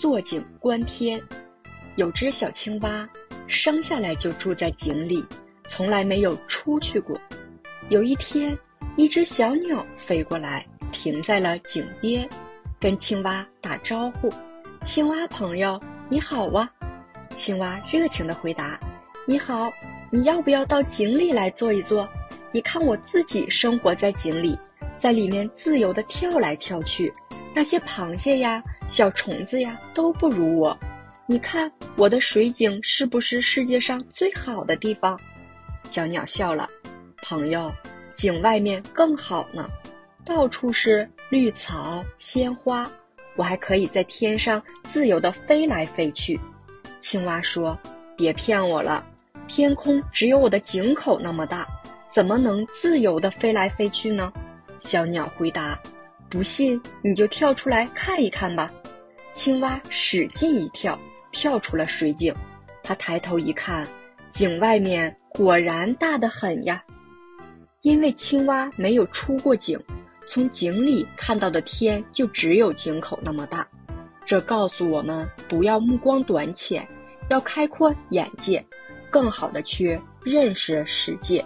坐井观天。有只小青蛙，生下来就住在井里，从来没有出去过。有一天，一只小鸟飞过来，停在了井边，跟青蛙打招呼：“青蛙朋友，你好啊！”青蛙热情地回答：“你好，你要不要到井里来坐一坐？你看我自己生活在井里，在里面自由地跳来跳去，那些螃蟹呀、小虫子呀都不如我。你看我的水井是不是世界上最好的地方？”小鸟笑了：“朋友，井外面更好呢，到处是绿草鲜花，我还可以在天上自由地飞来飞去。”青蛙说：“别骗我了，天空只有我的井口那么大，怎么能自由地飞来飞去呢？”小鸟回答：“不信你就跳出来看一看吧。”青蛙使劲一跳，跳出了水井。它抬头一看，井外面果然大得很呀。因为青蛙没有出过井，从井里看到的天就只有井口那么大。这告诉我们，不要目光短浅，要开阔眼界，更好的去认识世界。